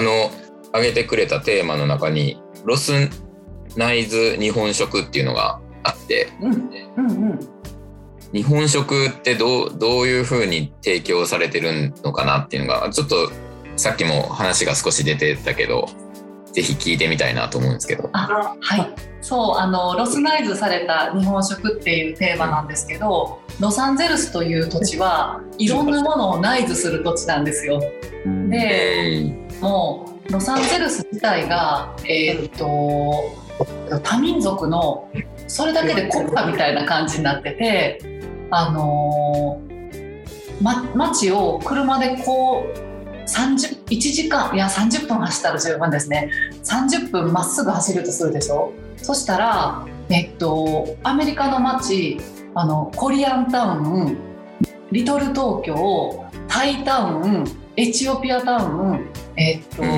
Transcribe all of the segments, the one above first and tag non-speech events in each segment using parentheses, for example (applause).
あの挙げてくれたテーマの中にロスナイズ日本食っていうのがあって、うんうんうん。日本食ってどうどういうふうに提供されてるのかなっていうのがちょっとさっきも話が少し出てたけどぜひ聞いてみたいなと思うんですけど。あはい。そうあのロスナイズされた日本食っていうテーマなんですけどロサンゼルスという土地はいろんなものをナイズする土地なんですよ。でもうロサンゼルス自体が、えーっと多民族のそれだけで国家みたいな感じになってて、あのーま、街を車でこう30 1時間いや30分走ったら十分ですね。30分まっすぐ走るとするでしょ？そしたら、えっと、アメリカの街あのコリアンタウンリトル東京タイタウンエチオピアタウンえっと、うん。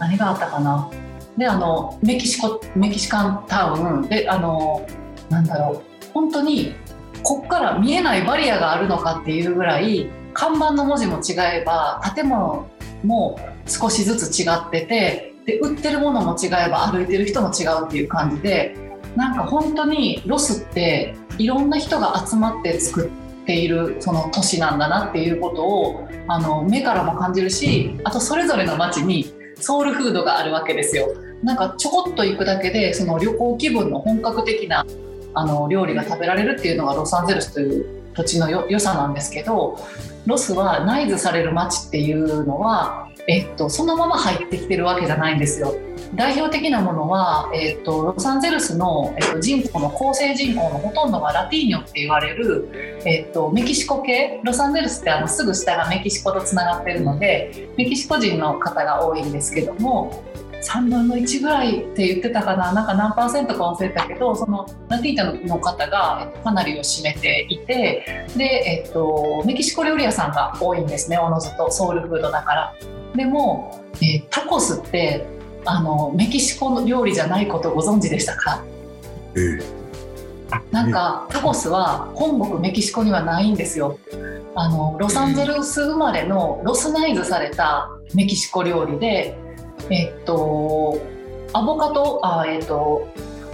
何があったかな？であのメキシコメキシカンタウン。であのなんだろう。本当にこっから見えないバリアがあるのかっていうぐらい看板の文字も違えば建物も少しずつ違っててで売ってるものも違えば歩いてる人も違うっていう感じでなんか本当にロスっていろんな人が集まって作ているその都市なんだなっていうことをあの目からも感じるしあとそれぞれの街にソウルフードがあるわけですよ。なんかちょこっと行くだけでその旅行気分の本格的なあの料理が食べられるっていうのがロサンゼルスという土地のよ良さなんですけどロスはナイズされる街っていうのは、えっと、そのまま入ってきてるわけじゃないんですよ。代表的なものは、えっと、ロサンゼルスの、えっと、人口の構成人口のほとんどがラティーニョって言われる、えっと、メキシコ系ロサンゼルスってあのすぐ下がメキシコとつながってるのでメキシコ人の方が多いんですけども3分の1ぐらいって言ってたかななんか何パーセントか忘れたけどそのラティーニョの方がかなりを占めていてで、えっと、メキシコ料理屋さんが多いんですねおのずとソウルフードだから。でも、えータコスってあのメキシコの料理じゃないことご存知でしたか？なんかタコスは本国メキシコにはないんですよ。あのロサンゼルス生まれのロスナイズされたメキシコ料理で、えっとアボカドあえっと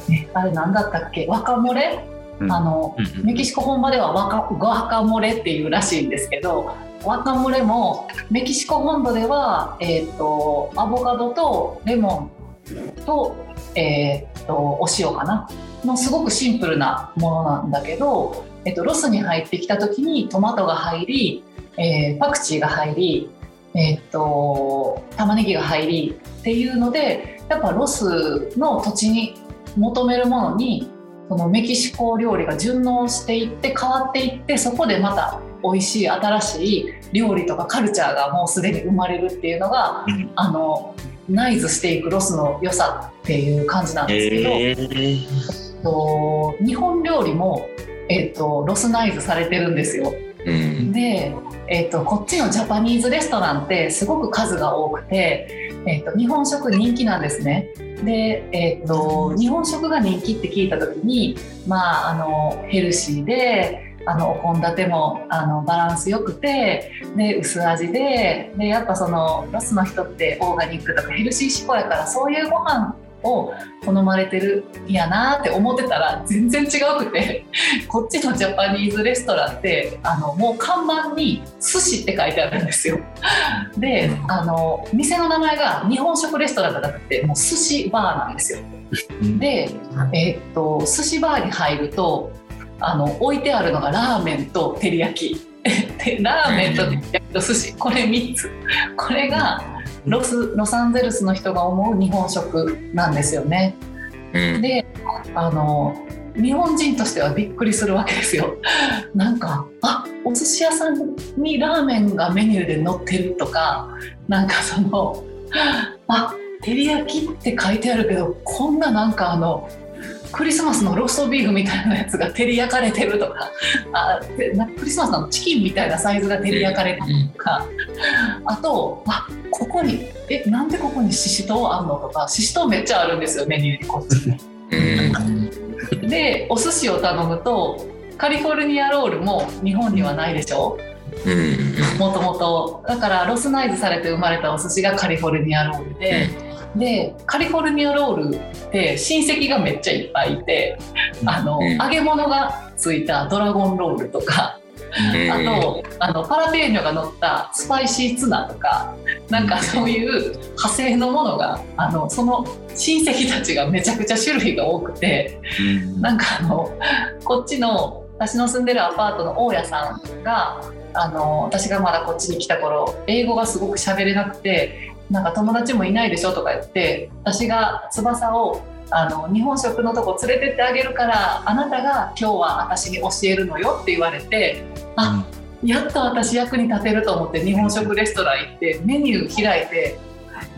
ねあれなんだったっけ？ワカモレ、うん。あのメキシコ本場ではワカワカモレっていうらしいんですけどワカモレもメキシコ本土では、えー、とアボカドとレモンと,、えー、とお塩かな。のすごくシンプルなものなんだけど、えー、とロスに入ってきた時にトマトが入り、えーパクチーが入り、えー、と玉ねぎが入りっていうのでやっぱロスの土地に求めるものにそのメキシコ料理が順応していって変わっていってそこでまた美味しい新しい料理とかカルチャーがもうすでに生まれるっていうのが、うんあのナイズしていくロスの良さっていう感じなんですけど、ええっと日本料理も、えっと、ロスナイズされてるんですよ。うんで、えっとこっちのジャパニーズレストランってすごく数が多くて、えっと日本食人気なんですね。で、えっと日本食が人気って聞いた時に、まあ、あのヘルシーであのお献立もあのバランスよくてで薄味ででやっぱそのロスの人ってオーガニックとかヘルシー志向やからそういうご飯を好まれてるんやなって思ってたら全然違くて (laughs) こっちのジャパニーズレストランってあのもう看板に「寿司」って書いてあるんですよ。であの店の名前が日本食レストランじゃなくてもう寿司バーなんですよ。で、えーっと寿司バーに入るとあの置いてあるのがラーメンと照り焼き。(laughs) でラーメンと照り焼きと寿司。これ3つ。これがロスロサンゼルスの人が思う日本食なんですよね。うん。であの日本人としてはびっくりするわけですよ。(laughs) なんかあお寿司屋さんにラーメンがメニューで載ってるとか。なんかそのあ照り焼きって書いてあるけどこんななんかあのクリスマスのローストビーフみたいなやつが照り焼かれてるとか。あクリスマスのチキンみたいなサイズが照り焼かれてるとか、あとあここにえなんでここにししとうあんのとかししとうめっちゃあるんですよメニューにこっちに。うん。でお寿司を頼むとカリフォルニアロールも日本にはないでしょ？もともとだからロスナイズされて生まれたお寿司がカリフォルニアロールで、うん、でカリフォルニアロールって親戚がめっちゃいっぱいいて、あの、揚げ物がついたドラゴンロールとかあとあのパラペーニョが乗ったスパイシーツナとかなんかそういう派生のものがあのその親戚たちがめちゃくちゃ種類が多くて、うん、なんかあのこっちの私の住んでるアパートの大家さんがあの私がまだこっちに来た頃英語がすごく喋れなくてなんか友達もいないでしょとか言って私が翼をあの日本食のとこ連れてってあげるからあなたが今日は私に教えるのよって言われてあ、やっと私役に立てると思って日本食レストラン行ってメニュー開いて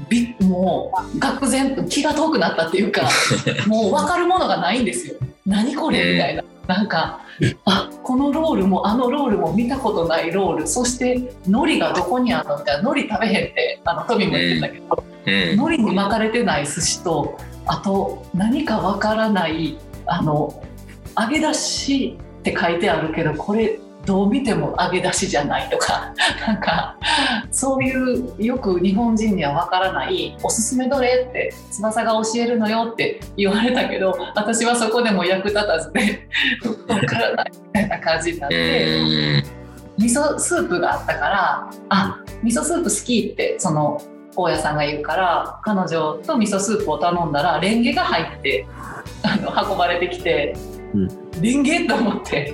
びもう愕然と気が遠くなったっていうか (laughs) もう分かるものがないんですよ。何これ？みたいな。なんかあこのロールもあのロールも見たことないロール。そして海苔がどこにあるのみたいな。海苔食べへんってあのトミも言ってたけど、海苔に巻かれてない寿司とあと何かわからないあの揚げ出しって書いてあるけどこれどう見ても揚げ出しじゃないとか (laughs) なんかそういうよく日本人にはわからないおすすめどれって翼が教えるのよって言われたけど私はそこでも役立たずで (laughs) わからないみたいな感じになって。味噌スープがあったからあ味噌スープ好きってその大家さんが言うから彼女と味噌スープを頼んだらレンゲが入ってあの運ばれてきて、うん、レンゲと思って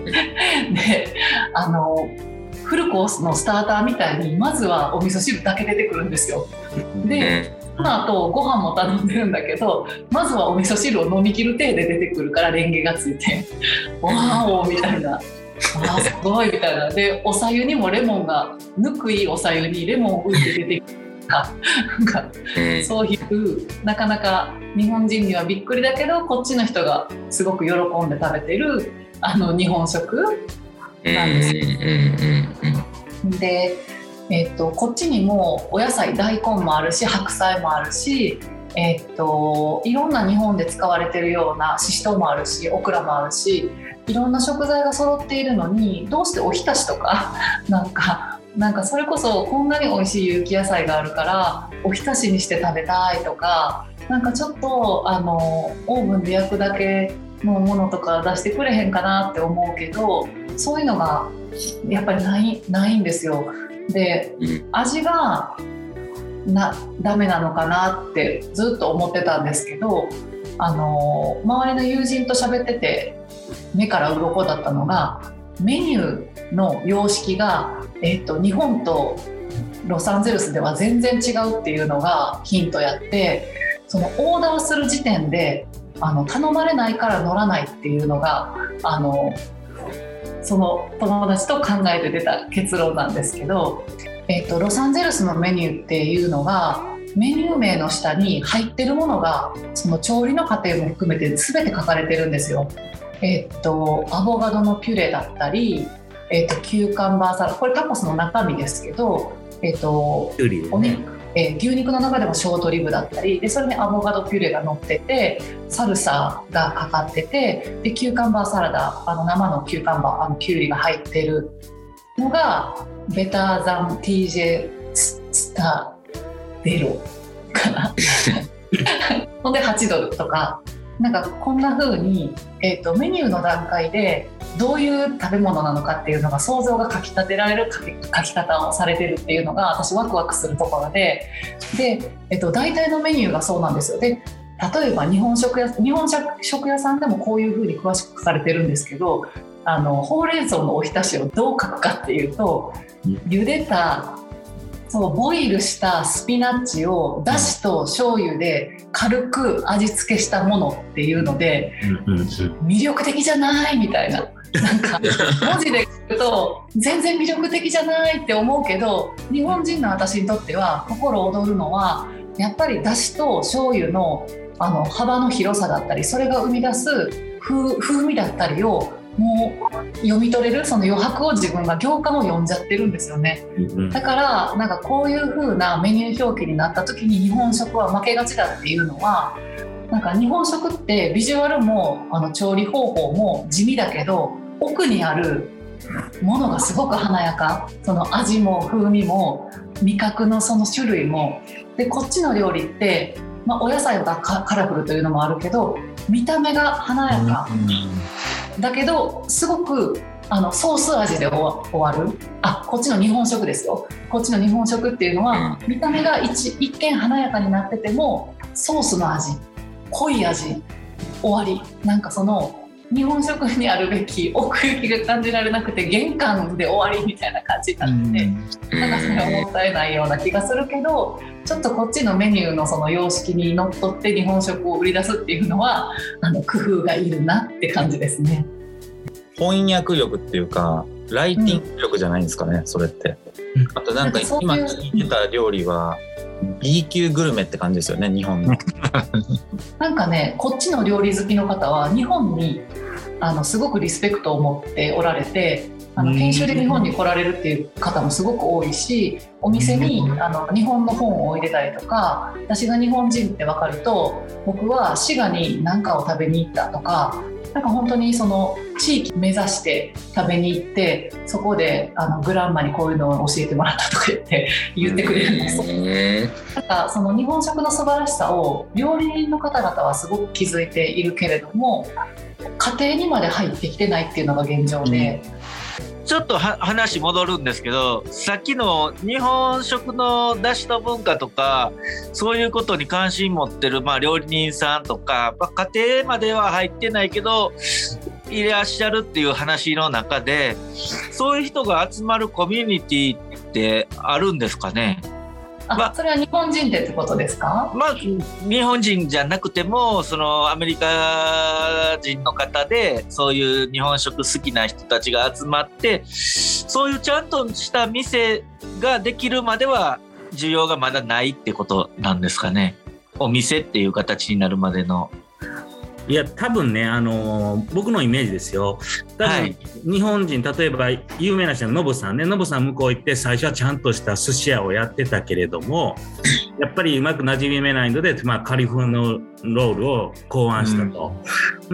であのフルコースのスターターみたいにまずはお味噌汁だけ出てくるんでよ。でその後ご飯も頼んでるんだけどまずはお味噌汁を飲みきる体で出てくるからレンゲがついて「わお!」みたいな。あすごいみたいなでおさゆにもレモンがぬくいおさゆにレモンを打って出てきてかなんかそういうなかなか日本人にはびっくりだけどこっちの人がすごく喜んで食べてるあの日本食なんです。で、えーと、こっちにもお野菜大根もあるし白菜もあるし、えーと、いろんな日本で使われてるようなししとうもあるしオクラもあるしいろんな食材が揃っているのにどうしておひたしとかなんかなんかそれこそこんなに美味しい有機野菜があるからおひたしにして食べたいとかなんかちょっとあのオーブンで焼くだけのものとか出してくれへんかなって思うけどそういうのがやっぱりないないんですよ。で味がなダメなのかなってずっと思ってたんですけどあの周りの友人と喋ってて目から鱗だったのがメニューの様式がえーと、日本とロサンゼルスでは全然違うっていうのがヒントやってそのオーダーする時点であの頼まれないから乗らないっていうのがあのその友達と考えて出た結論なんですけど、えーと、ロサンゼルスのメニューっていうのがメニュー名の下に入ってるものがその調理の過程も含めて全て書かれてるんですよ。えっ、とアボカドのピュレだったりえーと、キューカンバーサラダこれタコスの中身ですけど、えーと、お肉えー、牛肉の中でもショートリブだったりでそれにアボカドピュレが乗っててサルサがかかっててでキューカンバーサラダあの生のキューカンバーあのキュウリが入ってるのがベターザン TJ スタデロかな。(laughs) ほんで8ドルとかなんかこんな風に、えーと、メニューの段階でどういう食べ物なのかっていうのが想像がかきたてられる書き方をされてるっていうのが私ワクワクするところで。で、えーと、大体のメニューがそうなんですよ。で例えば日本食屋日本食屋さんでもこういう風に詳しく書かれてるんですけどあのほうれん草のおひたしをどう書くかっていうと茹でたそうボイルしたスピナッチをだしと醤油で軽く味付けしたものっていうので魅力的じゃないみたいな。なんか (laughs) 文字で聞くと全然魅力的じゃないって思うけど日本人の私にとっては心躍るのはやっぱりだしと醤油のあの幅の広さだったりそれが生み出す風味だったりをもう読み取れるその余白を自分が行間を読んじゃってるんですよね、だからなんかこういう風なメニュー表記になった時に日本食は負けがちだっていうのはなんか日本食ってビジュアルもあの調理方法も地味だけど奥にあるものがすごく華やか。その味も風味も味覚のその種類も。でこっちの料理って、まあ、お野菜がカカラフルというのもあるけど見た目が華やか、だけどすごくあのソース味で終わる。あこっちの日本食ですよ。こっちの日本食っていうのは、見た目が一一見華やかになっててもソースの味濃い味終わり。なんかその日本食にあるべき奥行きが感じられなくて玄関で終わりみたいな感じになってて、なんかそれはもったいないような気がするけどちょっとこっちのメニューのその様式にのっとって日本食を売り出すっていうのはあの工夫がいるなって感じですね。翻訳力っていうかライティング力じゃないんですかね、それってうん。あとなんか今聞いてた料理は B 級グルメって感じですよね日本の。(laughs) なんかねこっちの料理好きの方は日本にあのすごくリスペクトを持っておられてあのうん。研修で日本に来られるっていう方もすごく多いしお店にあの日本の本を入れたりとか私が日本人って分かると僕は滋賀に何かを食べに行ったとかなんか本当にその地域目指して食べに行ってそこであのグランマにこういうのを教えてもらったとか言って (laughs) 言ってくれるんです。うんなんかその日本食の素晴らしさを料理人の方々はすごく気づいているけれども家庭にまで入ってきてないっていうのが現状で、ちょっと話戻るんですけどさっきの日本食のだしの文化とかそういうことに関心持ってる、まあ、料理人さんとか、まあ、家庭までは入ってないけどいらっしゃるっていう話の中でそういう人が集まるコミュニティってあるんですかね？あ、まそれは日本人でってことですか？まあ日本人じゃなくてもそのアメリカ人の方でそういう日本食好きな人たちが集まってそういうちゃんとした店ができるまでは需要がまだないってことなんですかね。お店っていう形になるまでの。いや多分ね、あのー僕のイメージですよ多分、はい日本人例えば有名な人のノブさんねノブさん向こう行って最初はちゃんとした寿司屋をやってたけれども (laughs) やっぱりうまく馴染めないので、まあ、カリフォルニアロールを考案したと。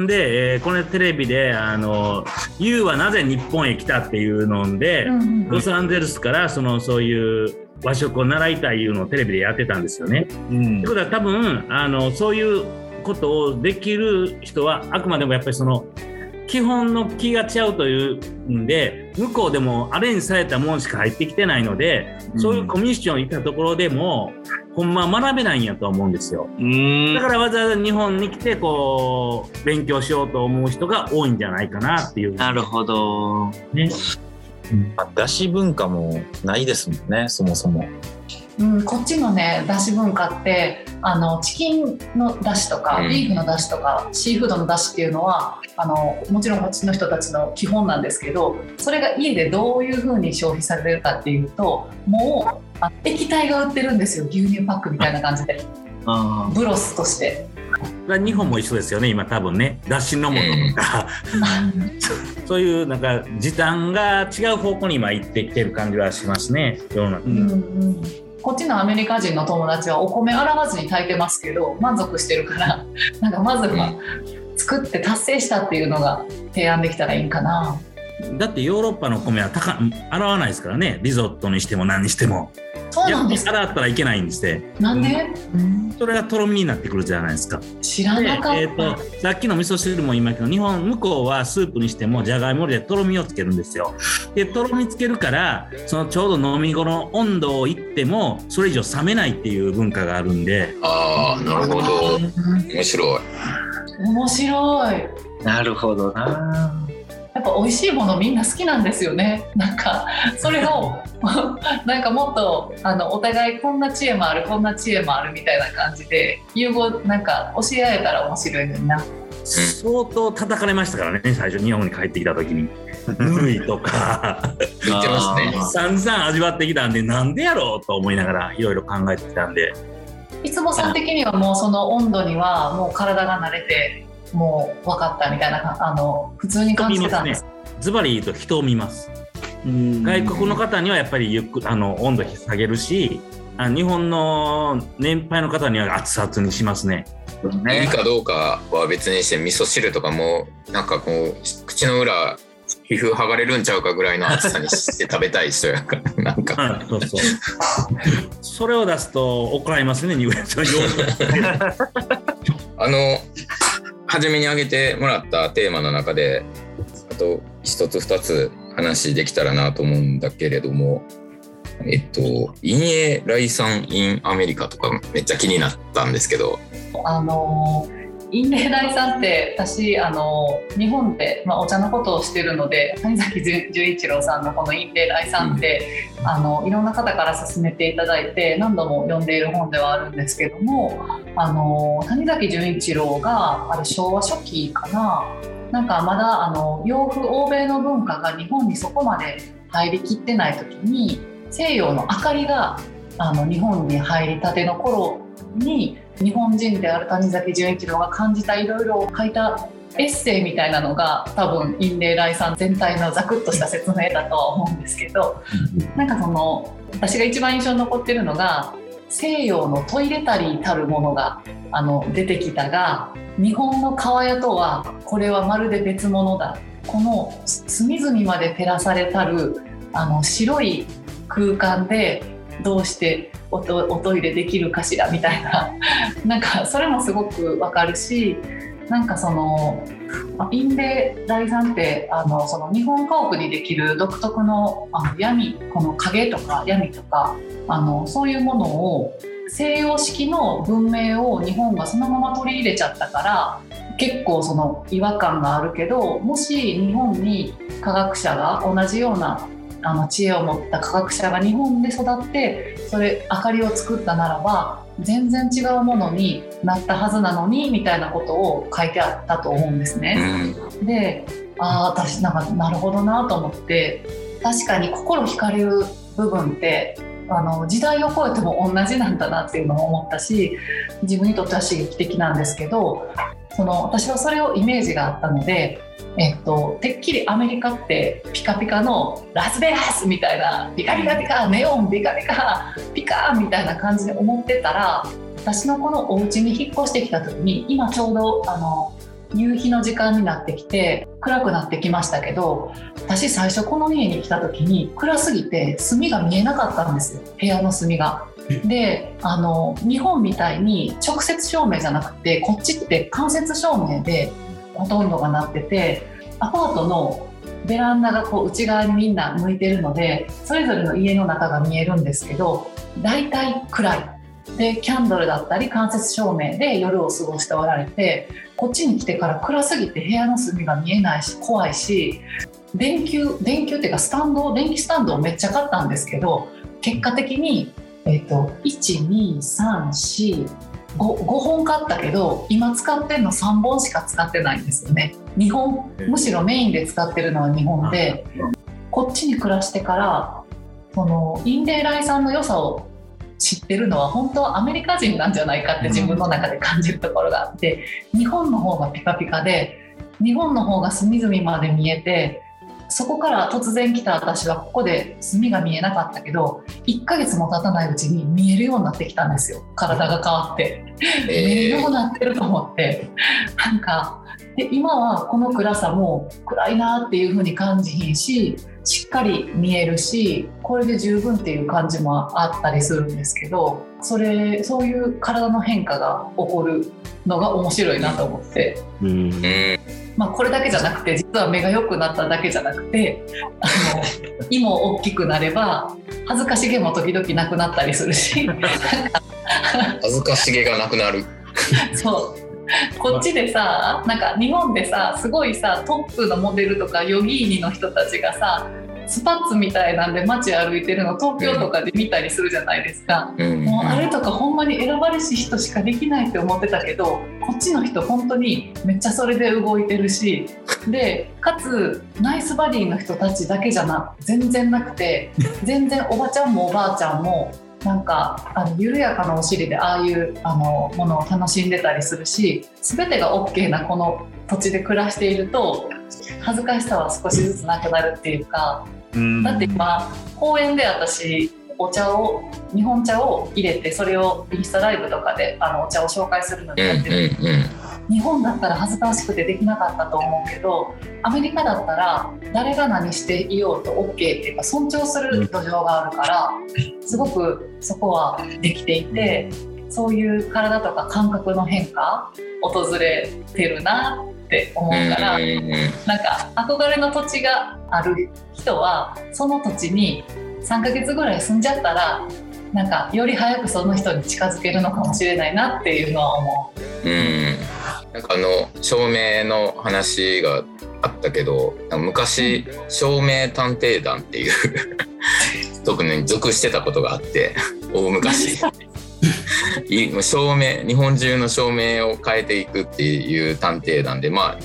で、えーこれテレビで「あの YOU はなぜ日本へ来た?」っていうので、うんうんロサンゼルスからそのそういう和食を習いたいいうのをテレビでやってたんですよね。うんということは多分あのそういうことをできる人はあくまでもやっぱりその基本の気が違うというんで向こうでもアレンジされたものしか入ってきてないので、そういうコミュニケーション行ったところでもほんまは学べないんやと思うんですよ。うんだからわざわざ日本に来てこう勉強しようと思う人が多いんじゃないかなっていう。なるほど。ね。まあだし文化もないですもんねそもそも。うん、こっちのねだし文化ってあのチキンのだしとか、うん。ビーフのだしとかシーフードのだしっていうのはあのもちろんこっちの人たちの基本なんですけどそれが家でどういうふうに消費されるかっていうともうあ液体が売ってるんですよ。牛乳パックみたいな感じで。あブロスとして。日本も一緒ですよね。今多分ね。だしの素とか、(laughs) そういうなんか時短が違う方向に今行ってきてる感じはしますね。世の中。うんうんこっちのアメリカ人の友達はお米洗わずに炊いてますけど満足してるから (laughs) なんかまずは作って達成したっていうのが提案できたらいいんかな。だってヨーロッパの米は高洗わないですからね。リゾットにしても何にしてもそうなんですか。洗ったらいけないんですってなんで、それがとろみになってくるじゃないですか知らで、なかった。えー、とさっきの味噌汁も言いましたけど日本向こうはスープにしてもじゃがいもでとろみをつけるんですよでとろみつけるからそのちょうど飲み後の温度をいってもそれ以上冷めないっていう文化があるんでああなるほど面白い面白い。あ、なるほどな。やっぱ美味しいものみんな好きなんですよね。なんかそれを (laughs) なんかもっとあのお互いこんな知恵もあるこんな知恵もあるみたいな感じで融合なんか教え合えたら面白いのにな。相当叩かれましたからね最初日本に帰ってきた時にぬるいとか言ってますね散々味わってきたんでなんでやろうと思いながらいろいろ考えてきたんでいつもさん的にはもうその温度にはもう体が慣れてもう分かったみたいなあの普通に感じてたんです。ズバリ言うと人を見ます。外国の方にはやっぱりゆっくあの温度下げるしあ日本の年配の方には熱々にしますね。いいかどうかは別にして味噌汁とかもなんかこう口の裏皮膚剥がれるんちゃうかぐらいの厚さにして食べたい人やから (laughs) なんか。はいそうそう。それを出すと怒られますね、(laughs) あの初めに挙げてもらったテーマの中であと一つ二つ話できたらなと思うんだけれどもえっと陰影来産 in アメリカとかめっちゃ気になったんですけど。あのーンレイ大さんって私あの日本で、まあ、お茶のことをしてるので谷崎潤一郎さんのこのインレイ大さんって、あのいろんな方から勧めていただいて何度も読んでいる本ではあるんですけどもあの谷崎潤一郎があれ昭和初期かな？なんかまだあの洋風欧米の文化が日本にそこまで入りきってない時に西洋の明かりがあの日本に入りたての頃に日本人である谷崎潤一郎が感じたいろいろ書いたエッセイみたいなのが多分陰霊来さん全体のざくっとした説明だとは思うんですけどなんかその私が一番印象に残ってるのが西洋のトイレタリーたるものがあの出てきたが日本の川屋とはこれはまるで別物だ。この隅々まで照らされたるあの白い空間でどうしておトおトイレできるかしらみたいな。(laughs) なんかそれもすごくわかるしなんかそのまあインレ大さんってあのその日本家屋にできる独特のあの闇この影とか闇とかあのそういうものを西洋式の文明を日本がそのまま取り入れちゃったから結構その違和感があるけどもし日本に科学者が同じようなあの知恵を持った科学者が日本で育ってそれ明かりを作ったならば全然違うものになったはずなのにみたいなことを書いてあったと思うんですうね。んでああ私なんかなるほどなと思って確かに心惹かれる部分ってあの時代を超えても同じなんだなっていうのも思ったし自分にとっては刺激的なんですけどその私はそれをイメージがあったので、えっと、てっきりアメリカってピカピカのラスベガスみたいなピカピカピカネオンピカピカピカみたいな感じで思ってたら私のこのお家に引っ越してきた時に今ちょうどあの夕日の時間になってきて暗くなってきましたけど私最初この家に来た時に暗すぎて隅が見えなかったんですよ。部屋の隅が。であの日本みたいに直接照明じゃなくてこっちって間接照明でほとんどがなっててアパートのベランダがこう内側にみんな向いてるのでそれぞれの家の中が見えるんですけど大体暗い。でキャンドルだったり間接照明で夜を過ごしておられてこっちに来てから暗すぎて部屋の隅が見えないし怖いし電球電球っていうかスタンド電気スタンドをめっちゃ買ったんですけど結果的に、えっと12345 5本買ったけど今使ってるの3本しか使ってないんですよね。2本。むしろメインで使ってるのは2本でこっちに暮らしてからそのインレイライさんの良さを知ってるのは本当はアメリカ人なんじゃないかって自分の中で感じるところがあって日本の方がピカピカで日本の方が隅々まで見えてそこから突然来た私はここで隅が見えなかったけど1ヶ月も経たないうちに見えるようになってきたんですよ。体が変わって。見えるようになってると思って。なんかで今はこの暗さも暗いなっていう風に感じひんししっかり見えるしこれで十分っていう感じもあったりするんですけどそれそういう体の変化が起こるのが面白いなと思って、うん。うんまあ、これだけじゃなくて実は目が良くなっただけじゃなくてあの胃も大きくなれば恥ずかしげも時々なくなったりするし。恥ずかしげがなくなる。そう。こっちでさなんか日本でさすごいさトップのモデルとかヨギーニの人たちがさスパッツみたいなんで街歩いてるの東京とかで見たりするじゃないですか。うんもうあれとかほんまに選ばれし人しかできないって思ってたけどこっちの人本当にめっちゃそれで動いてるしでかつナイスバディの人たちだけじゃな全然なくて全然おばちゃんもおばあちゃんもなんかあの緩やかなお尻でああいうあのものを楽しんでたりするし全てが OK なこの土地で暮らしていると恥ずかしさは少しずつなくなるっていうか。うん。だって今公園で私お茶を日本茶を入れてそれをインスタライブとかであのお茶を紹介するのうんにやってる、うんうん日本だったら恥ずかしくてできなかったと思うけどアメリカだったら誰が何していようと OK っていうか尊重する土壌があるからすごくそこはできていてそういう体とか感覚の変化訪れてるなって思うから。なんか憧れの土地がある人はその土地に3ヶ月ぐらい住んじゃったらなんかより早くその人に近づけるのかもしれないなっていうのは思うん。なんかあの照明の話があったけど昔照明探偵団っていう (laughs) 特に属してたことがあって大昔 (laughs) 照明日本中の照明を変えていくっていう探偵団でまあ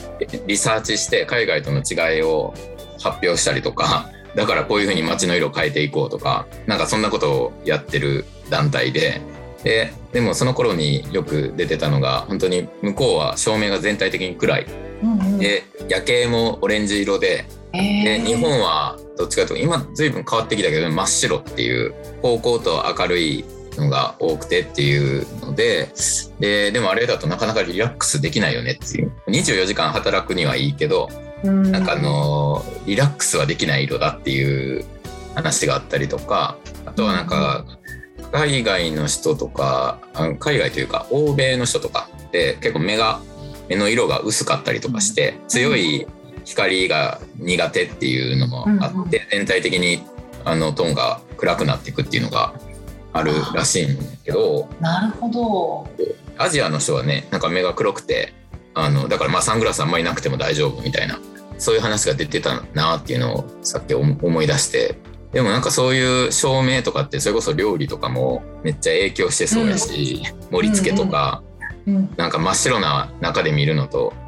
リサーチして海外との違いを発表したりとかだからこういうふうに街の色を変えていこうとかなんかそんなことをやってる団体でででもその頃によく出てたのが本当に向こうは照明が全体的に暗い、う。うんうん、で夜景もオレンジ色でえーで日本はどっちかというと今随分変わってきたけど真っ白っていう方向と明るいのが多くてっていうのでででもあれだとなかなかリラックスできないよねっていう。24時間働くにはいいけどうん。なんかあのリラックスはできない色だっていう話があったりとかあとはなんか海外の人とかあ海外というか欧米の人とかって結構目が目の色が薄かったりとかして強い光が苦手っていうのもあって全体的にあのトーンが暗くなっていくっていうのがあるらしいんだけどなるほど。アジアの人はねなんか目が黒くてあのだからまあサングラスあんまりなくても大丈夫みたいなそういう話が出てたなっていうのをさっき思思い出してでもなんかそういう照明とかってそれこそ料理とかもめっちゃ影響してそうやし、盛り付けとか、うん。なんか真っ白な中で見るのとうん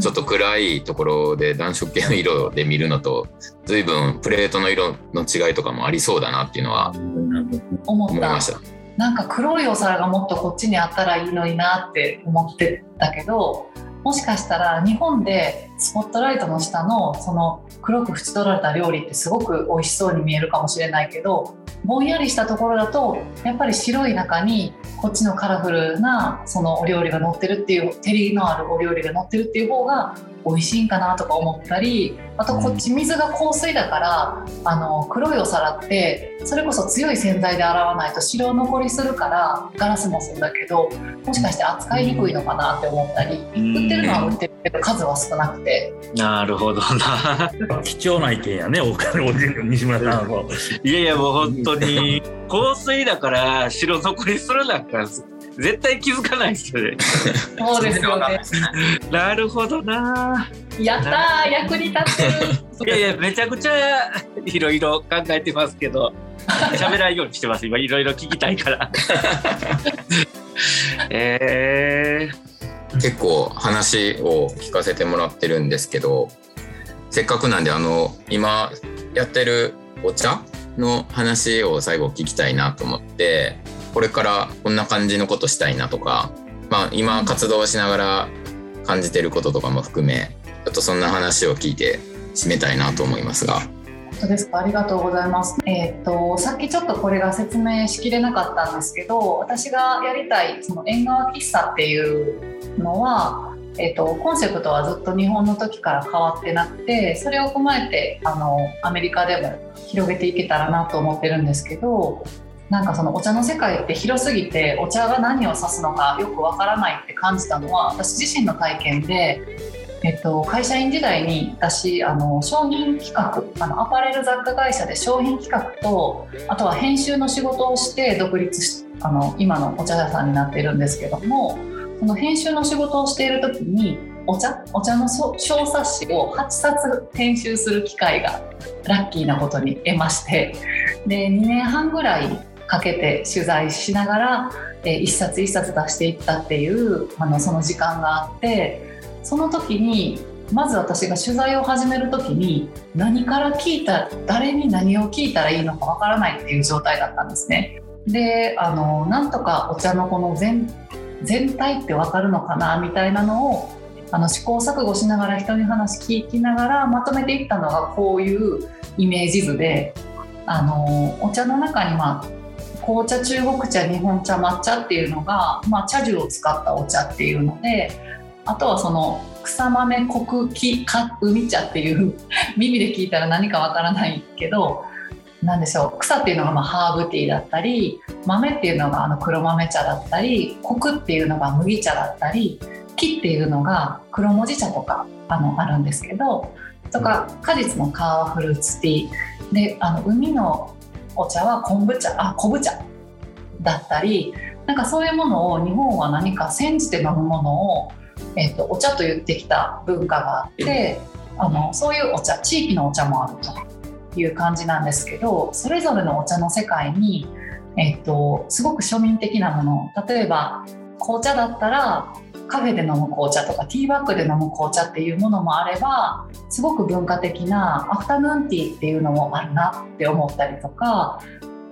ちょっと暗いところで暖色系の色で見るのと随分プレートの色の違いとかもありそうだなっていうのは思った思いました。なんか黒いお皿がもっとこっちにあったらいいのになって思ってたけどもしかしたら日本でスポットライトの下のその黒く縁取られた料理ってすごく美味しそうに見えるかもしれないけどぼんやりしたところだとやっぱり白い中にこっちのカラフルなそのお料理が乗ってるっていう照りのあるお料理が乗ってるっていう方が美味しいんかなとか思ったりあとこっち水が香水だからあの黒いお皿ってそれこそ強い洗剤で洗わないと白残りするからガラスもそうだけどもしかして扱いにくいのかなって思ったり売ってるのは売ってるけど数は少なくてなるほどな。貴重な意見やね、お金おじ西村さんも。いやいやもう本当に香水だから白残りするなんか絶対気づかないですよね。そうですよねなるほどな。やったー役に立ってるいやいやめちゃくちゃいろいろ考えてますけど喋らないようにしてます今いろいろ聞きたいから。(laughs) えー、結構話を聞かせてもらってるんですけどせっかくなんであの今やってるお茶の話を最後聞きたいなと思ってこれからこんな感じのことしたいなとか、まあ、今活動しながら感じてることとかも含めちょっとそんな話を聞いて締めたいなと思いますが。本当ですか？ありがとうございます。えーっとさっきちょっとこれが説明しきれなかったんですけど私がやりたいその縁側喫茶っていうのは、えーっとコンセプトはずっと日本の時から変わってなくてそれを踏まえてあのアメリカでも広げていけたらなと思ってるんですけどなんかそのお茶の世界って広すぎてお茶が何を指すのかよくわからないって感じたのは私自身の体験でえっと、会社員時代に私あの商品企画あのアパレル雑貨会社で商品企画とあとは編集の仕事をして独立しあの今のお茶屋さんになってるんですけどもその編集の仕事をしている時にお茶お茶の小冊子を8冊編集する機会がラッキーなことに得ましてで2年半ぐらいかけて取材しながら、えー一冊一冊出していったっていうあのその時間があって。その時にまず私が取材を始める時に何から聞いた誰に何を聞いたらいいのかわからないっていう状態だったんですね。であのなんとかお茶のこの全全体ってわかるのかなみたいなのをあの試行錯誤しながら人に話聞きながらまとめていったのがこういうイメージ図であのお茶の中にまあ紅茶中国茶日本茶抹茶っていうのが、まあ、茶樹を使ったお茶っていうのであとはその草豆黒木か海茶っていう (laughs) 耳で聞いたら何かわからないけど何でしょう草っていうのがまあハーブティーだったり豆っていうのがあの黒豆茶だったりコクっていうのが麦茶だったり木っていうのが黒文字茶とかあのあるんですけどとか果実の皮はフルーツティー。であの海のお茶は昆布茶あ昆布茶だったりなんかそういうものを日本は何か煎じて飲むものを、えーと、お茶と言ってきた文化があってあのそういうお茶地域のお茶もあるという感じなんですけどそれぞれのお茶の世界に、えーとすごく庶民的なもの例えば紅茶だったらカフェで飲む紅茶とかティーバッグで飲む紅茶っていうものもあればすごく文化的なアフタヌーンティーっていうのもあるなって思ったりとか、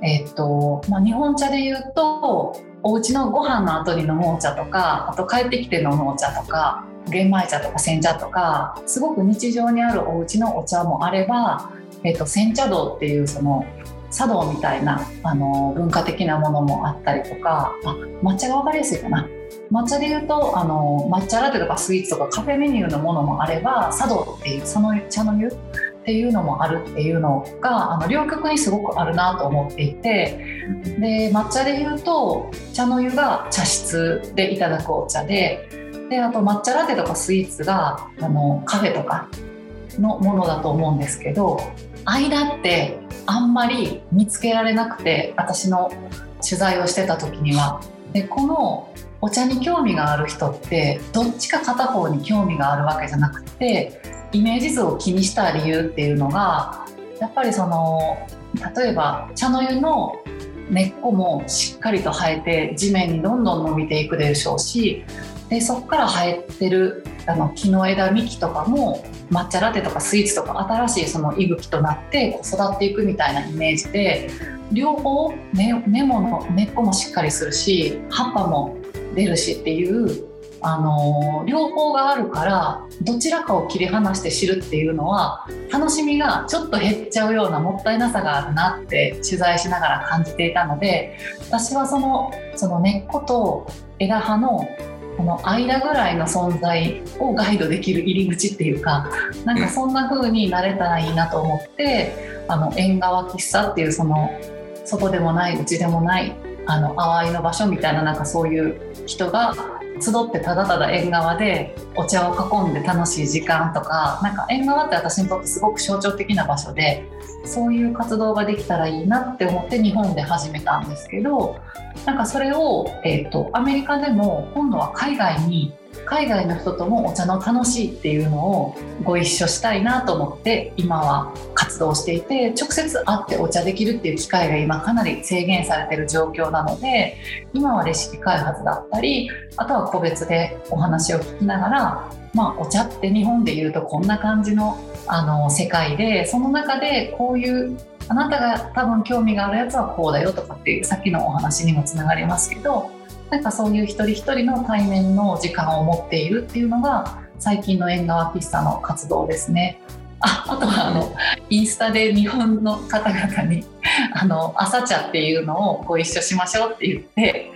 えーとまあ、日本茶で言うとお家のご飯の後に飲むお茶とかあと帰ってきて飲むお茶とか玄米茶とか煎茶とかすごく日常にあるお家のお茶もあれば、えーと、煎茶道っていうその茶道みたいなあの文化的なものもあったりとかあ抹茶が分かりやすいかな。抹茶でいうとあの抹茶ラテとかスイーツとかカフェメニューのものもあれば茶道っていうその茶の湯っていうのもあるっていうのがあの両極にすごくあるなと思っていてで抹茶でいうと茶の湯が茶室でいただくお茶でであと抹茶ラテとかスイーツがあのカフェとかのものだと思うんですけど間ってあんまり見つけられなくて私の取材をしてた時には。でこのお茶に興味がある人ってどっちか片方に興味があるわけじゃなくてイメージ図を気にした理由っていうのがやっぱりその例えば茶の湯の根っこもしっかりと生えて地面にどんどん伸びていくでしょうしでそこから生えてるあの木の枝幹とかも抹茶ラテとかスイーツとか新しいその息吹となって育っていくみたいなイメージで両方根根も根っこもしっかりするし葉っぱも出るしっていうあの両方があるからどちらかを切り離して知るっていうのは楽しみがちょっと減っちゃうようなもったいなさがあるなって取材しながら感じていたので私はそのその根っこと枝葉のこの間ぐらいの存在をガイドできる入り口っていうかなんかそんな風になれたらいいなと思ってあの縁側喫茶っていうその外でもない内でもないあの淡いの場所みたいななんかそういう人が集ってただただ縁側でお茶を囲んで楽しい時間とかなんか縁側って私にとってすごく象徴的な場所でそういう活動ができたらいいなって思って日本で始めたんですけどなんかそれを、えーと、アメリカでも今度は海外に海外の人ともお茶の楽しいっていうのをご一緒したいなと思って今は活動していて直接会ってお茶できるっていう機会が今かなり制限されてる状況なので今はレシピ開発だったりあとは個別でお話を聞きながら、まあ、お茶って日本でいうとこんな感じのあの世界でその中でこういうあなたが多分興味があるやつはこうだよとかっていうさっきのお話にもつながりますけどなんかそういう一人一人の対面の時間を持っているっていうのが最近の縁側喫茶の活動ですね。ああとはあのインスタで日本の方々にあの朝茶っていうのをご一緒しましょうって言って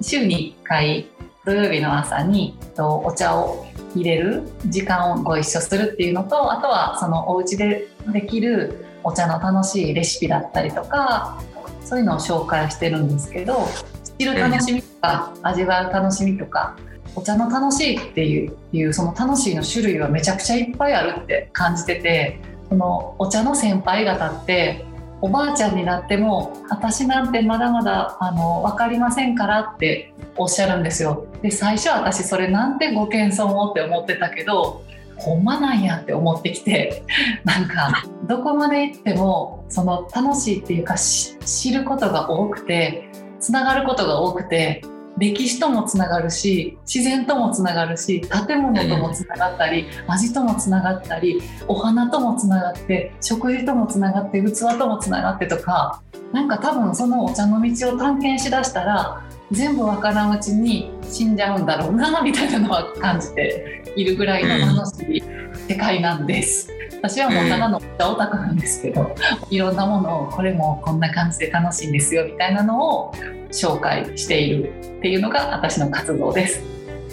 週に1回土曜日の朝にお茶を入れる時間をご一緒するっていうのとあとはそのお家でできるお茶の楽しいレシピだったりとかそういうのを紹介してるんですけど知る楽しみとか味わう楽しみとかお茶の楽しいっていういうその楽しいの種類はめちゃくちゃいっぱいあるって感じててそのお茶の先輩方っておばあちゃんになっても私なんてまだまだあの分かりませんからっておっしゃるんですよ。で最初私それなんてご謙遜をって思ってたけどほんまなんやって思ってきて (laughs) なんかどこまで行ってもその楽しいっていうか知ることが多くてつながることが多くて歴史ともつながるし自然ともつながるし建物ともつながったり味ともつながったりお花ともつながって食事ともつながって器ともつながってとかなんか多分そのお茶の道を探検しだしたら全部わからんうちに死んじゃうんだろうなみたいなのは感じているぐらいの楽しい世界なんです。私はもうただのオタクなんですけどいろんなものをこれもこんな感じで楽しいんですよみたいなのを紹介しているっていうのが私の活動です。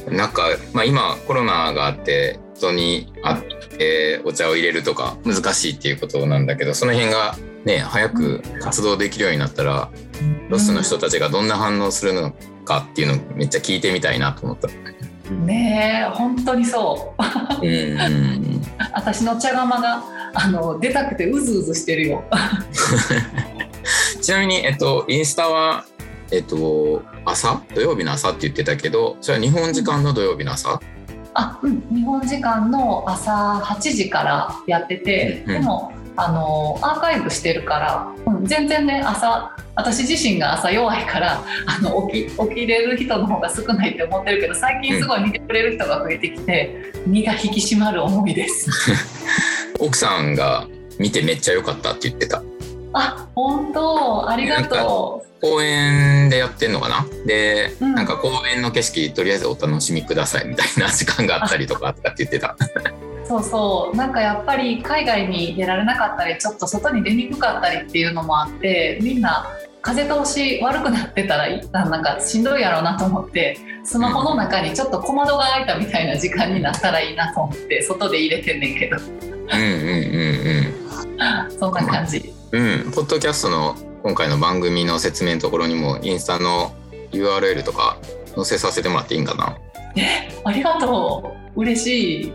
なんか、まあ、今コロナがあって人に会ってお茶を入れるとか難しいっていうことなんだけどその辺がね早く活動できるようになったらロスの人たちがどんな反応するのかっていうのをめっちゃ聞いてみたいなと思った。ねえ本当にそう。うん私の茶釜があの出たくてうずうずしてるよ。(laughs) ちなみに、えっと、インスタは、えっと、朝？土曜日の朝って言ってたけどそれは日本時間の土曜日の朝？あ、うん、日本時間の朝8時からやってて、うん。でもあのアーカイブしてるから、うん、全然ね朝私自身が朝弱いからあの起き起きれる人の方が少ないって思ってるけど最近すごい見てくれる人が増えてきて身が引き締まる思いです。(laughs) 奥さんが見てめっちゃ良かったって言ってた。あ本当？ありがと公園でやってんのかな？で、うん。なんか公園の景色とりあえずお楽しみくださいみたいな時間があったりとかあったって言ってた。うそうそう。なんかやっぱり海外に出られなかったりちょっと外に出にくかったりっていうのもあってみんな風通し悪くなってたらいなんかしんどいやろうなと思ってスマホの中にちょっと小窓が開いたみたいな時間になったらいいなと思って外で入れてんねんけど。うんうん (laughs) そんな感じ。うん。うんうんポッドキャストの今回の番組の説明のところにもインスタの URL とか載せさせてもらっていいんかな？ありがとう。嬉しい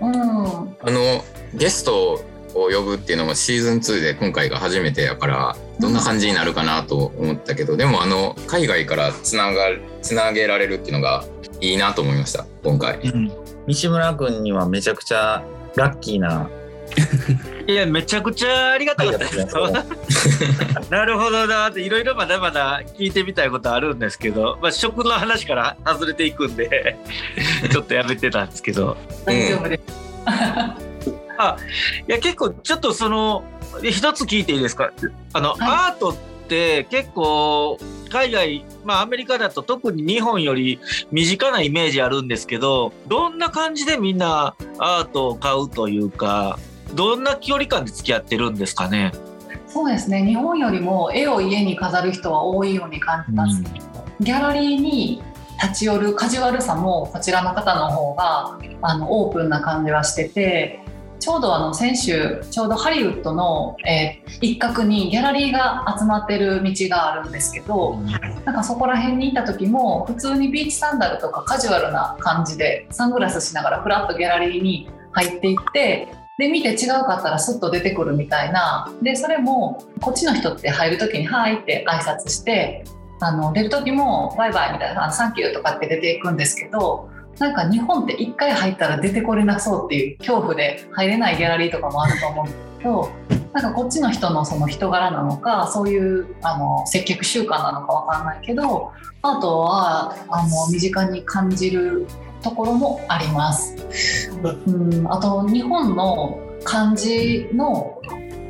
うん。あのゲストを呼ぶっていうのもシーズン2で今回が初めてやからどんな感じになるかなと思ったけど、でもあの海外からつながつなげられるっていうのがいいなと思いました今回。西村君にはめちゃくちゃラッキーないやめちゃくちゃありがたかった。ですよなるほどなっていろいろまだまだ聞いてみたいことあるんですけど、まあ、食の話から外れていくんでちょっとやめてたんですけど。大丈夫です、いや結構ちょっとその一つ聞いていいですか？あの、はい。アートって結構海外まあアメリカだと特に日本より身近なイメージあるんですけどどんな感じでみんなアートを買うというかどんな距離感で付き合ってるんですかね？そうですね。日本よりも絵を家に飾る人は多いように感じます、ギャラリーに立ち寄るカジュアルさもこちらの方の方があのオープンな感じはしててちょうどあの先週ちょうどハリウッドの、えー一角にギャラリーが集まってる道があるんですけどなんかそこら辺に行った時も普通にビーチサンダルとかカジュアルな感じでサングラスしながらフラッとギャラリーに入っていってで見て違うかったらスッと出てくるみたいな。でそれもこっちの人って入る時に「はい」って挨拶してあの出る時も「バイバイ」みたいな「サンキュー」とかって出ていくんですけどなんか日本って一回入ったら出てこれなそうっていう恐怖で入れないギャラリーとかもあると思うんですけどなんかこっちの人のその人柄なのかそういうあの接客習慣なのかわかんないけどアートはあの身近に感じるところもあります。うん、あと日本の漢字の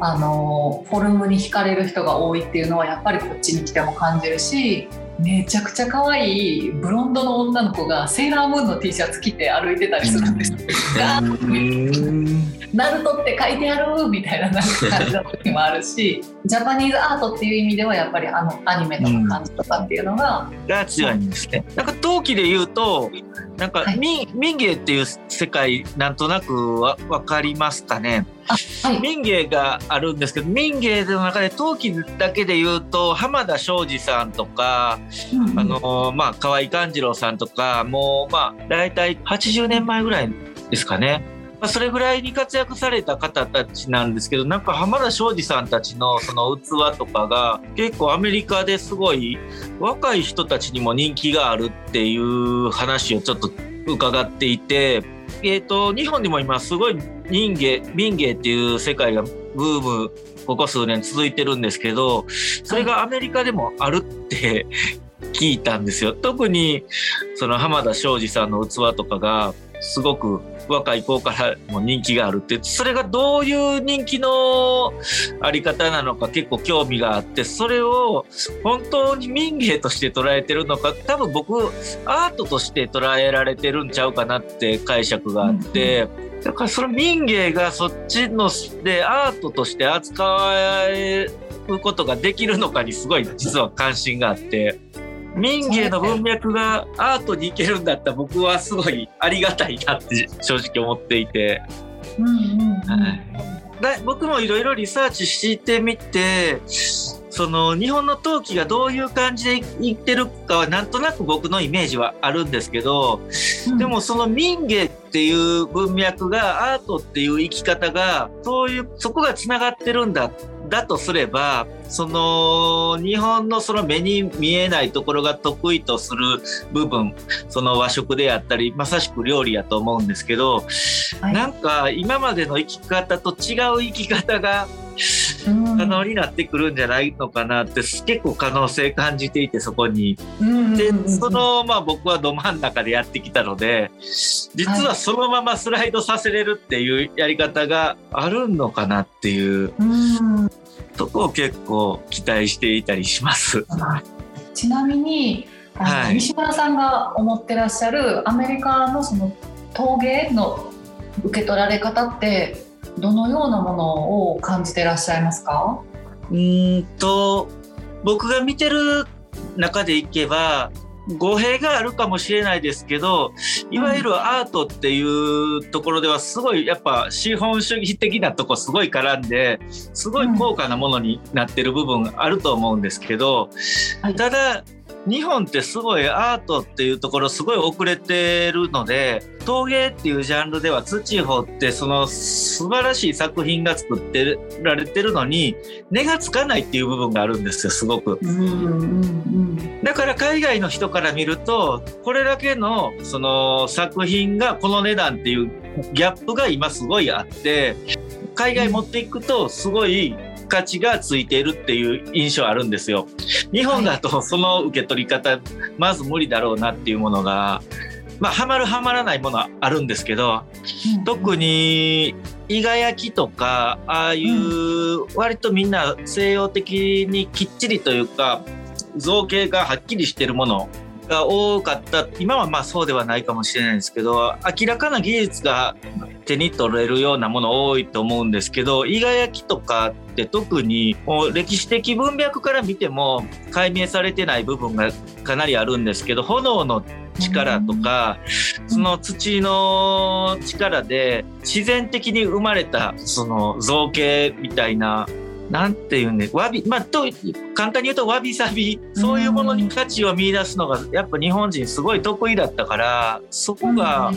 あのフォルムに惹かれる人が多いっていうのはやっぱりこっちに来ても感じるしめちゃくちゃ可愛いブロンドの女の子がセーラームーンの T シャツ着て歩いてたりするんです。がナルトって書いてあるみたいななんか感じの時もあるしジャパニーズアートっていう意味ではやっぱりあのアニメとか感じとかっていうのが、が強いんですね。なんか陶器で言うと、なんかはい民民芸っていう世界なんとなくわわかりますかね？はい、民芸があるんですけど、民芸の中で陶器だけで言うと浜田庄司さんとか、うんあのまあ河合勘次郎さんとか、もうまあ大体80年前ぐらいですかね。まあそれぐらいに活躍された方たちなんですけどなんか浜田庄司さんたちのその器とかが結構アメリカですごい若い人たちにも人気があるっていう話をちょっと伺っていて、えー、と日本でも今すごい民芸民芸っていう世界がブームここ数年続いてるんですけどそれがアメリカでもあるって聞いたんですよ。特にその浜田庄司さんの器とかがすごく若い子からも人気があるってそれがどういう人気のあり方なのか結構興味があってそれを本当に民芸として捉えてるのか多分僕アートとして捉えられてるんちゃうかなって解釈があって、だからその民芸がそっちのでアートとして扱えることができるのかにすごい実は関心があって民芸の文脈がアートに行けるんだったら僕はすごいありがたいなって正直思っていて。うんうんう僕もいろいろリサーチしてみてその日本の陶器がどういう感じでいってるかはなんとなく僕のイメージはあるんですけど、うん。でもその民芸っていう文脈がアートっていう生き方がそういうそこがつながってるんだだとすればその日本のその目に見えないところが得意とする部分その和食であったりまさしく料理やと思うんですけど、はい。なんか今までの生き方と違う生き方がうん。可能になってくるんじゃないのかなって結構可能性感じていてそこに。でうんそのまあ僕はど真ん中でやってきたので実はそのままスライドさせれるっていうやり方があるのかなっていう。うんとこを結構期待していたりします。ちなみにはい西村さんが思ってらっしゃるアメリカのその陶芸の受け取られ方ってどのようなものを感じてらっしゃいますか？うーんと僕が見てる中でいけば語弊があるかもしれないですけどいわゆるアートっていうところではすごいやっぱ資本主義的なとこすごい絡んですごい高価なものになってる部分あると思うんですけど、はい。ただ日本ってすごいアートっていうところすごい遅れてるので陶芸っていうジャンルでは土掘ってその素晴らしい作品が作ってられてるのに値がつかないっていう部分があるんですよすごく。だから海外の人から見るとこれだけのその作品がこの値段っていうギャップが今すごいあって海外持っていくとすごい価値がついているっていう印象あるんですよ。日本だとその受け取り方まず無理だろうなっていうものがまあハマるハマらないものはあるんですけどうん。特に伊賀焼きとかああいう割とみんな西洋的にきっちりというか造形がはっきりしてるものが多かった。今はまあそうではないかもしれないんですけど明らかな技術が手に取れるようなもの多いと思うんですけど伊賀焼きとかって特にもう歴史的文脈から見ても解明されてない部分がかなりあるんですけど炎の力とかその土の力で自然的に生まれたその造形みたいななんていうんでわびまあと簡単に言うとわびさびそういうものに価値を見出すのがやっぱ日本人すごい得意だったからそこが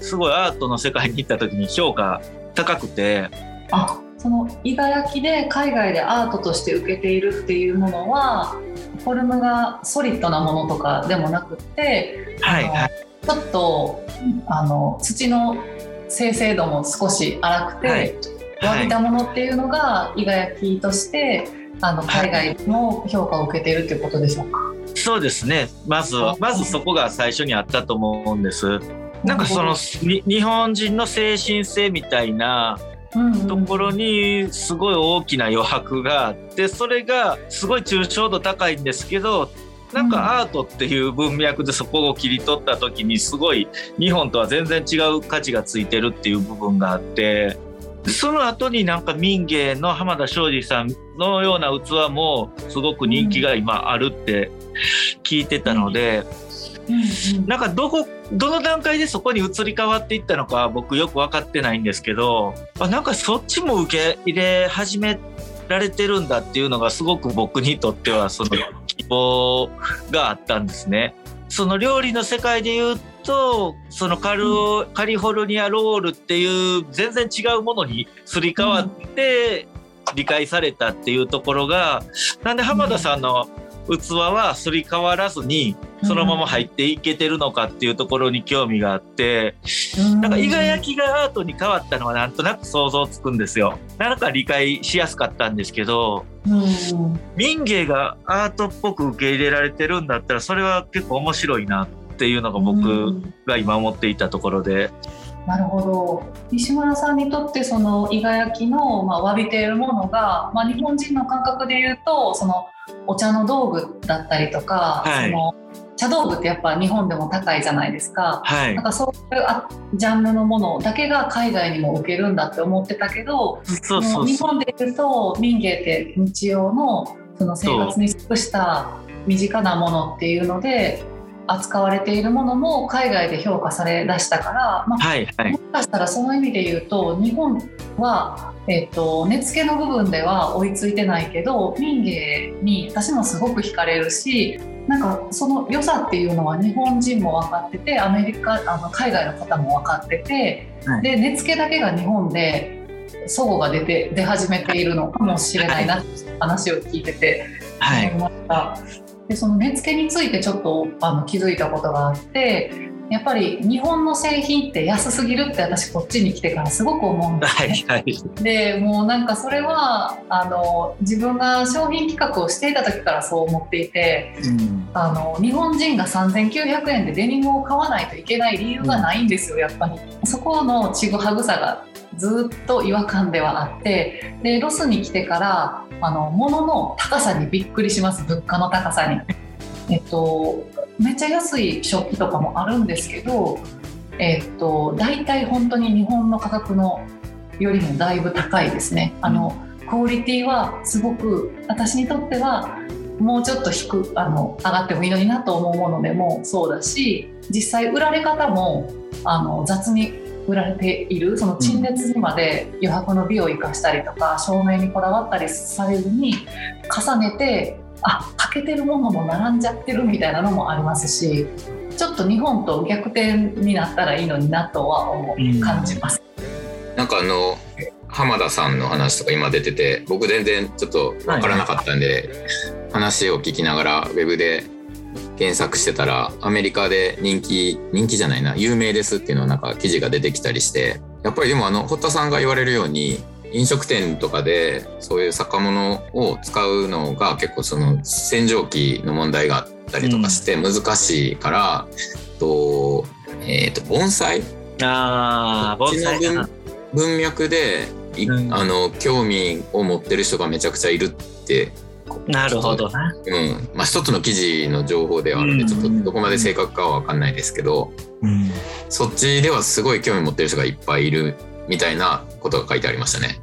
すごいアートの世界に行った時に評価高くて。あその伊賀焼きで海外でアートとして受けているっていうものはフォルムがソリッドなものとかでもなくってはいはい。ちょっとあの土の精製度も少し荒くて、はいわはい。びたものっていうのが伊賀焼きとしてあの海外でも評価を受けているということでしょうか？そうですね。まずはまずそこが最初にあったと思うんです。なんかそのに日本人の精神性みたいなところにすごい大きな余白があってそれがすごい抽象度高いんですけどなんかアートっていう文脈でそこを切り取った時にすごい日本とは全然違う価値がついてるっていう部分があって。でその後になんか民芸の浜田庄司さんのような器もすごく人気が今あるって聞いてたので。うんうんなんかどこどの段階でそこに移り変わっていったのか僕よく分かってないんですけどあなんかそっちも受け入れ始められてるんだっていうのがすごく僕にとってはその希望があったんですね。その料理の世界で言うとそのカル、カリフォルニアロールっていう全然違うものにすり替わって理解されたっていうところがなんで浜田さんの器はすり替わらずにそのまま入っていけてるのかっていうところに興味があってなんか伊賀焼きがアートに変わったのはなんとなく想像つくんですよ。なんか理解しやすかったんですけどうん。民芸がアートっぽく受け入れられてるんだったらそれは結構面白いなっていうのがう僕ん。が今思っていたところで。なるほど。西村さんにとってその伊賀焼きの、まあ、詫びているものが、まあ、日本人の感覚で言うとそのお茶の道具だったりとか、はい。その茶道具ってやっぱ日本でも高いじゃないですか。はい。なんかそういうあジャンルのものだけが海外にも受けるんだって思ってたけど、そうそうそう。も日本で言うと民芸って日用のその生活に即した身近なものっていうので扱われているものも海外で評価されだしたから、まあ、はいはい。もしかしたらその意味で言うと日本は、えっと根付けの部分では追いついてないけど民芸に私もすごく惹かれるしなんかその良さっていうのは日本人も分かっててアメリカあの海外の方も分かってて、はい。で根付けだけが日本で齟齬が出て出始めているのかもしれないなって話を聞いててはい。思いました。でその根付けについてちょっとあの気づいたことがあってやっぱり日本の製品って安すぎるって私こっちに来てからすごく思うんですはね。いはいでもうなんかそれはあの自分が商品企画をしていた時からそう思っていてあの日本人が3900円でデニムを買わないといけない理由がないんですよやっぱり。そこのちぐはぐさがずっと違和感ではあってでロスに来てからあの物の高さにびっくりします物価の高さに。(laughs) えっと、めっちゃ安い食器とかもあるんですけど、えっと、大体本当に日本の価格のよりもだいぶ高いですね。あのクオリティはすごく私にとってはもうちょっと低くあの上がってもいいのになと思うものでもそうだし実際売られ方もあの雑に売られているその陳列にまで余白の美を生かしたりとか照明にこだわったりされずに重ねてあ欠けてるものも並んじゃってるみたいなのもありますしちょっと日本と逆転になったらいいのになとは思ううん感じます。なんかあの浜田さんの話とか今出てて僕全然ちょっと分からなかったんで、話を聞きながらウェブで検索してたらアメリカで人気人気じゃないな有名ですっていうのなんか記事が出てきたりしてやっぱりでもあの堀田さんが言われるように飲食店とかでそういう酒物を使うのが結構その洗浄機の問題があったりとかして難しいから、とえー、と盆栽？ああ盆栽文文脈でいうん。あの興味を持ってる人がめちゃくちゃいるって、なるほど。なうん。まあ、一つの記事の情報ではあるんでうんちょっとどこまで正確かは分かんないですけどうん。そっちではすごい興味持ってる人がいっぱいいるみたいなことが書いてありましたね。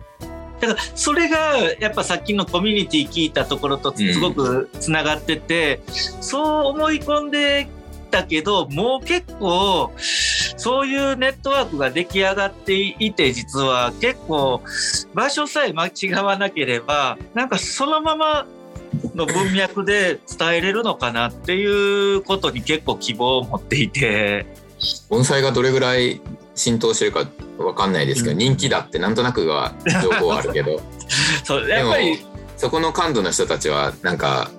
だからそれがやっぱさっきのコミュニティ聞いたところとすごくつながってて、そう思い込んでたけどもう結構そういうネットワークが出来上がっていて実は結構場所さえ間違わなければなんかそのままの文脈で伝えれるのかなっていうことに結構希望を持っていて。盆栽がどれぐらい浸透してるか分かんないですけど、うん人気だってなんとなくは情報はあるけど (laughs) そうでもやっぱりそこの感度の人たちはなんか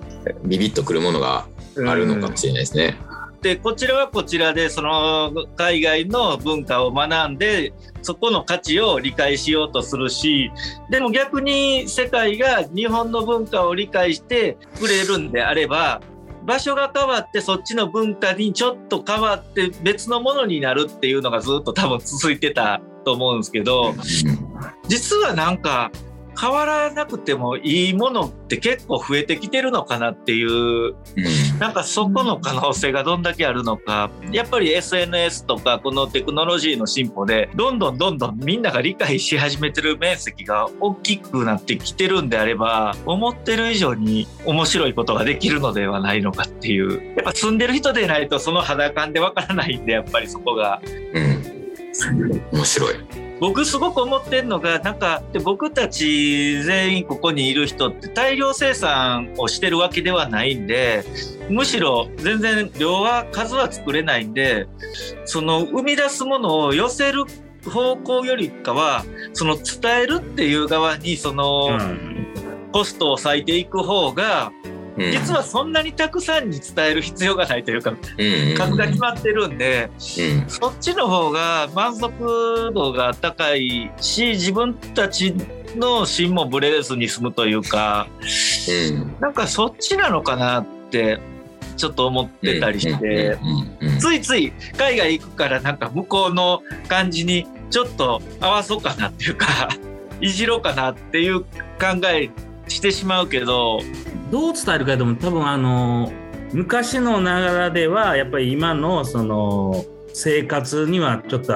ビビッとくるものがあるのかもしれないですね。でこちらはこちらでその海外の文化を学んでそこの価値を理解しようとするしでも逆に世界が日本の文化を理解してくれるんであれば場所が変わってそっちの文化にちょっと変わって別のものになるっていうのがずっと多分続いてたと思うんですけど実はなんか変わらなくてもいいものって結構増えてきてるのかなっていううん。なんかそこの可能性がどんだけあるのか。やっぱり SNS とかこのテクノロジーの進歩でどんどんどんどんみんなが理解し始めてる面積が大きくなってきてるんであれば思ってる以上に面白いことができるのではないのかっていう。やっぱ住んでる人でないとその肌感でわからないんでやっぱりそこが。うん、面白い。僕すごく思ってるのがなんかで僕たち全員ここにいる人って大量生産をしてるわけではないんでむしろ全然量は数は作れないんでその生み出すものを寄せる方向よりかはその伝えるっていう側にそのうん。コストを割いていく方がうん。実はそんなにたくさんに伝える必要がないというかうんうん。数が決まってるんで。うん。そっちの方が満足度が高いし自分たちの芯もブレずに済むというかうん。なんかそっちなのかなってちょっと思ってたりしてついつい海外行くからなんか向こうの感じにちょっと合わそうかなっていうか (laughs) いじろうかなっていう考えしてしまうけどどう伝えるかでも多分あの昔のながらではやっぱり今のその生活にはちょっと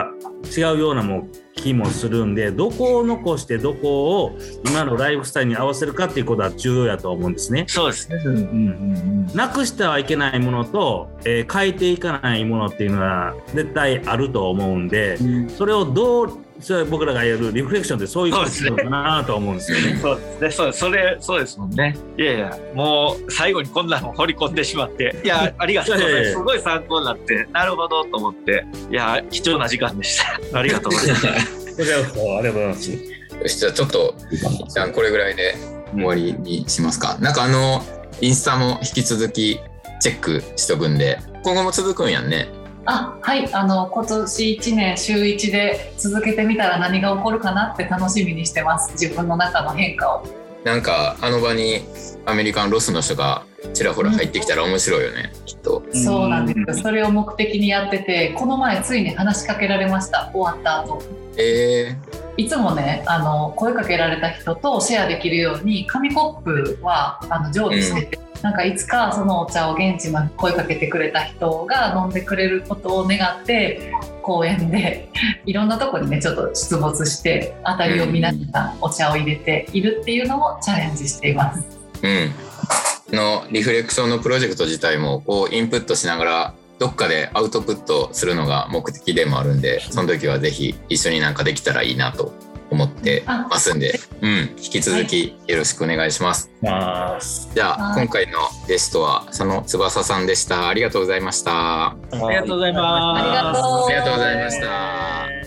違うようなも気もするんでどこを残してどこを今のライフスタイルに合わせるかっていうことは重要やと思うんですね。そうですね。うんうんうんなくしてはいけないものと、えー変えていかないものっていうのは絶対あると思うんでうん。それをどうそれ僕らがやるリフレクションってそういうことなのかなと思うんですよね。(laughs) そうですね。そうそれそうですもんね。いやいや、もう最後にこんなの掘り込んでしまって、いや (laughs) ありがとうございます。すごい参考になって、なるほどと思って、いや貴重な時間でした。(laughs) ありがとうございます。こちらこそありがとうございます。よしじゃあちょっと一旦これぐらいで終わりにしますか。なんかあのインスタも引き続きチェックしとくんで今後も続くんやんね。あはいあの今年1年週1で続けてみたら何が起こるかなって楽しみにしてます。自分の中の変化を。なんかあの場にアメリカンロスの人がちらほら入ってきたら面白いよね、きっと。そうなんですよ。それを目的にやっててこの前ついに話しかけられました。終わった後。えいつもねあの声かけられた人とシェアできるように紙コップはあの常備してて、なんかいつかそのお茶を現地まで声かけてくれた人が飲んでくれることを願って公園でいろんなとこにねちょっと出没して当たりを見ながらお茶を入れているっていうのもチャレンジしています。ー、うん。のリフレクションのプロジェクト自体もこうインプットしながらどっかでアウトプットするのが目的でもあるんでその時はぜひ一緒になんかできたらいいなと思ってあますんで、うん、引き続きよろしくお願いします。まあじゃあはい今回のゲストは佐野翼さんでした。ありがとうございました。ありがとうございます。ありがとう